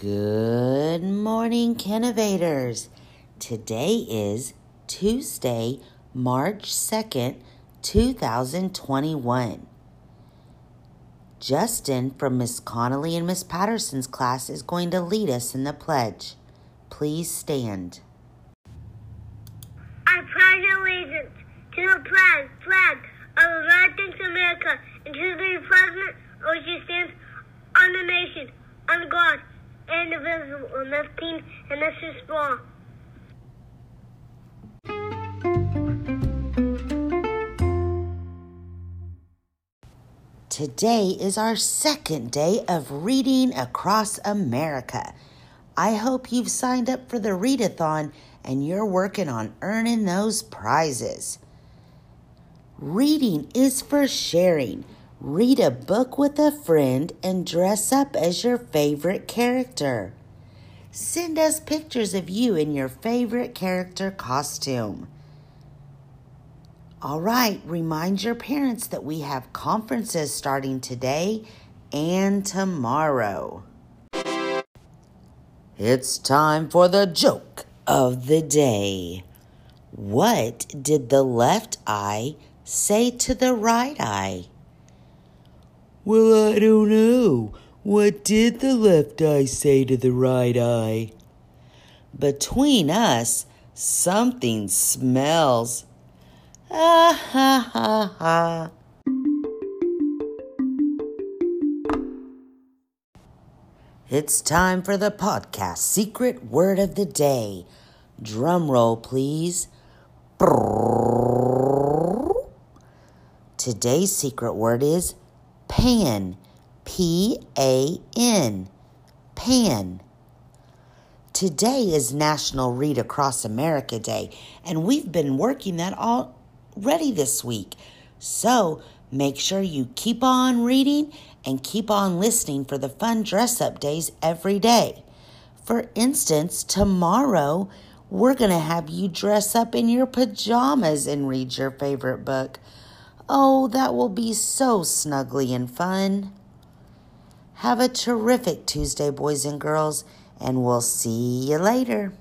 Good morning, Kinnovators. Today is Tuesday, March 2nd, 2021. Justin from Miss Connolly and Miss Patterson's class is going to lead us in the pledge. Please stand. I pledge allegiance to the flag, flag of the United States of America and to the republic which stands on the nation, under God, Today is our second day of reading across America. I hope you've signed up for the readathon and you're working on earning those prizes. Reading is for sharing. Read a book with a friend and dress up as your favorite character. Send us pictures of you in your favorite character costume. All right, remind your parents that we have conferences starting today and tomorrow. It's time for the joke of the day. What did the left eye say to the right eye? Well, I don't know. What did the left eye say to the right eye? Between us, something smells. Ah ha ha ha. It's time for the podcast secret word of the day. Drum roll, please. Today's secret word is pan. P A N. Pan. Today is National Read Across America Day, and we've been working that already this week. So make sure you keep on reading and keep on listening for the fun dress up days every day. For instance, tomorrow we're going to have you dress up in your pajamas and read your favorite book. Oh, that will be so snuggly and fun. Have a terrific Tuesday, boys and girls, and we'll see you later.